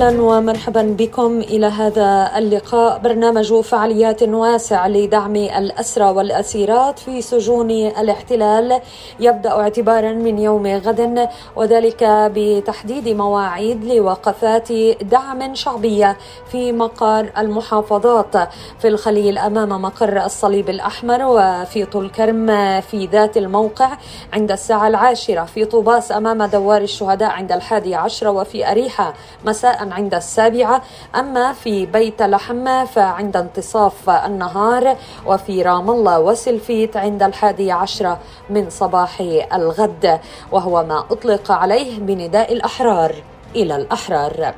أهلا ومرحبا بكم إلى هذا اللقاء. برنامج فعاليات واسع لدعم الأسرى والأسيرات في سجون الاحتلال. يبدأ اعتبارا من يوم غد وذلك بتحديد مواعيد لوقفات دعم شعبيه في مقر المحافظات. في الخليل أمام مقر الصليب الأحمر وفي طول كرم في ذات الموقع عند الساعة العاشرة في طوباس أمام دوار الشهداء عند الحادي عشر وفي أريحة مساء عند السابعة. أما في بيت لحم فعند انتصاف النهار وفي رام الله وسلفيت عند الحادي عشر من صباح الغد وهو ما أطلق عليه بنداء الأحرار. إلى الأحرار.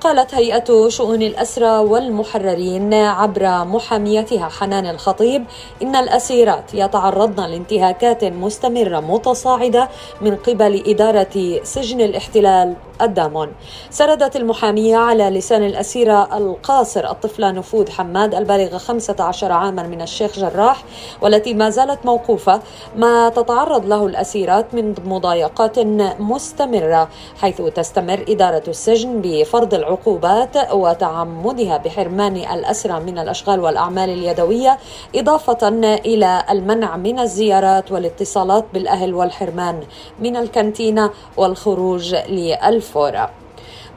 قالت هيئة شؤون الأسرى والمحررين عبر محاميتها حنان الخطيب إن الأسيرات يتعرضن لانتهاكات مستمرة متصاعدة من قبل إدارة سجن الاحتلال الدامون. سردت المحامية على لسان الأسيرة القاصر الطفلة نفوذ حماد البالغة 15 عاما من الشيخ جراح والتي ما زالت موقوفة ما تتعرض له الأسيرات من مضايقات مستمرة حيث تستمر إدارة السجن بفرض العقوبات وتعمدها بحرمان الأسرى من الأشغال والأعمال اليدوية إضافة إلى المنع من الزيارات والاتصالات بالأهل والحرمان من الكانتينا والخروج للف فورا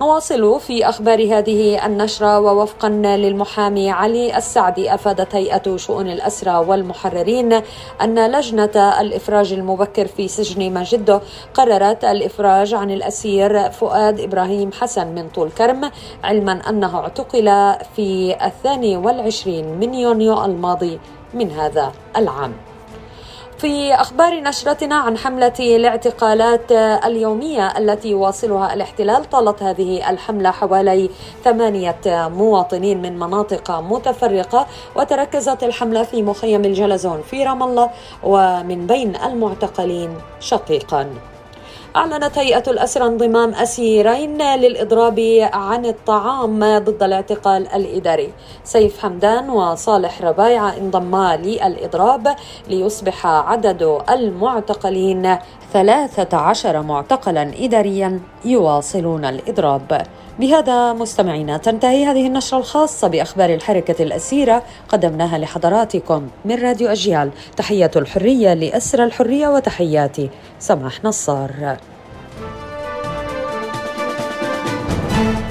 نواصل في أخبار هذه النشرة ووفقا للمحامي علي السعدي أفادت هيئة شؤون الأسرى والمحررين أن لجنة الإفراج المبكر في سجن مجده قررت الإفراج عن الأسير فؤاد إبراهيم حسن من طول كرم علما أنه اعتقل في الثاني والعشرين من يونيو الماضي من هذا العام. في أخبار نشرتنا عن حملة الاعتقالات اليومية التي يواصلها الاحتلال طالت هذه الحملة حوالي ثمانية مواطنين من مناطق متفرقة وتركزت الحملة في مخيم الجلزون في رام الله ومن بين المعتقلين شقيقان أعلنت هيئة الأسرى انضمام أسيرين للإضراب عن الطعام ضد الاعتقال الإداري. سيف حمدان وصالح ربايعة انضما للإضراب ليصبح عدد المعتقلين 13 معتقلا إداريا يواصلون الإضراب. بهذا مستمعينا تنتهي هذه النشرة الخاصة بأخبار الحركة الأسيرة قدمناها لحضراتكم من راديو أجيال. تحية الحرية لأسر الحرية وتحياتي سماح نصار. Thank you.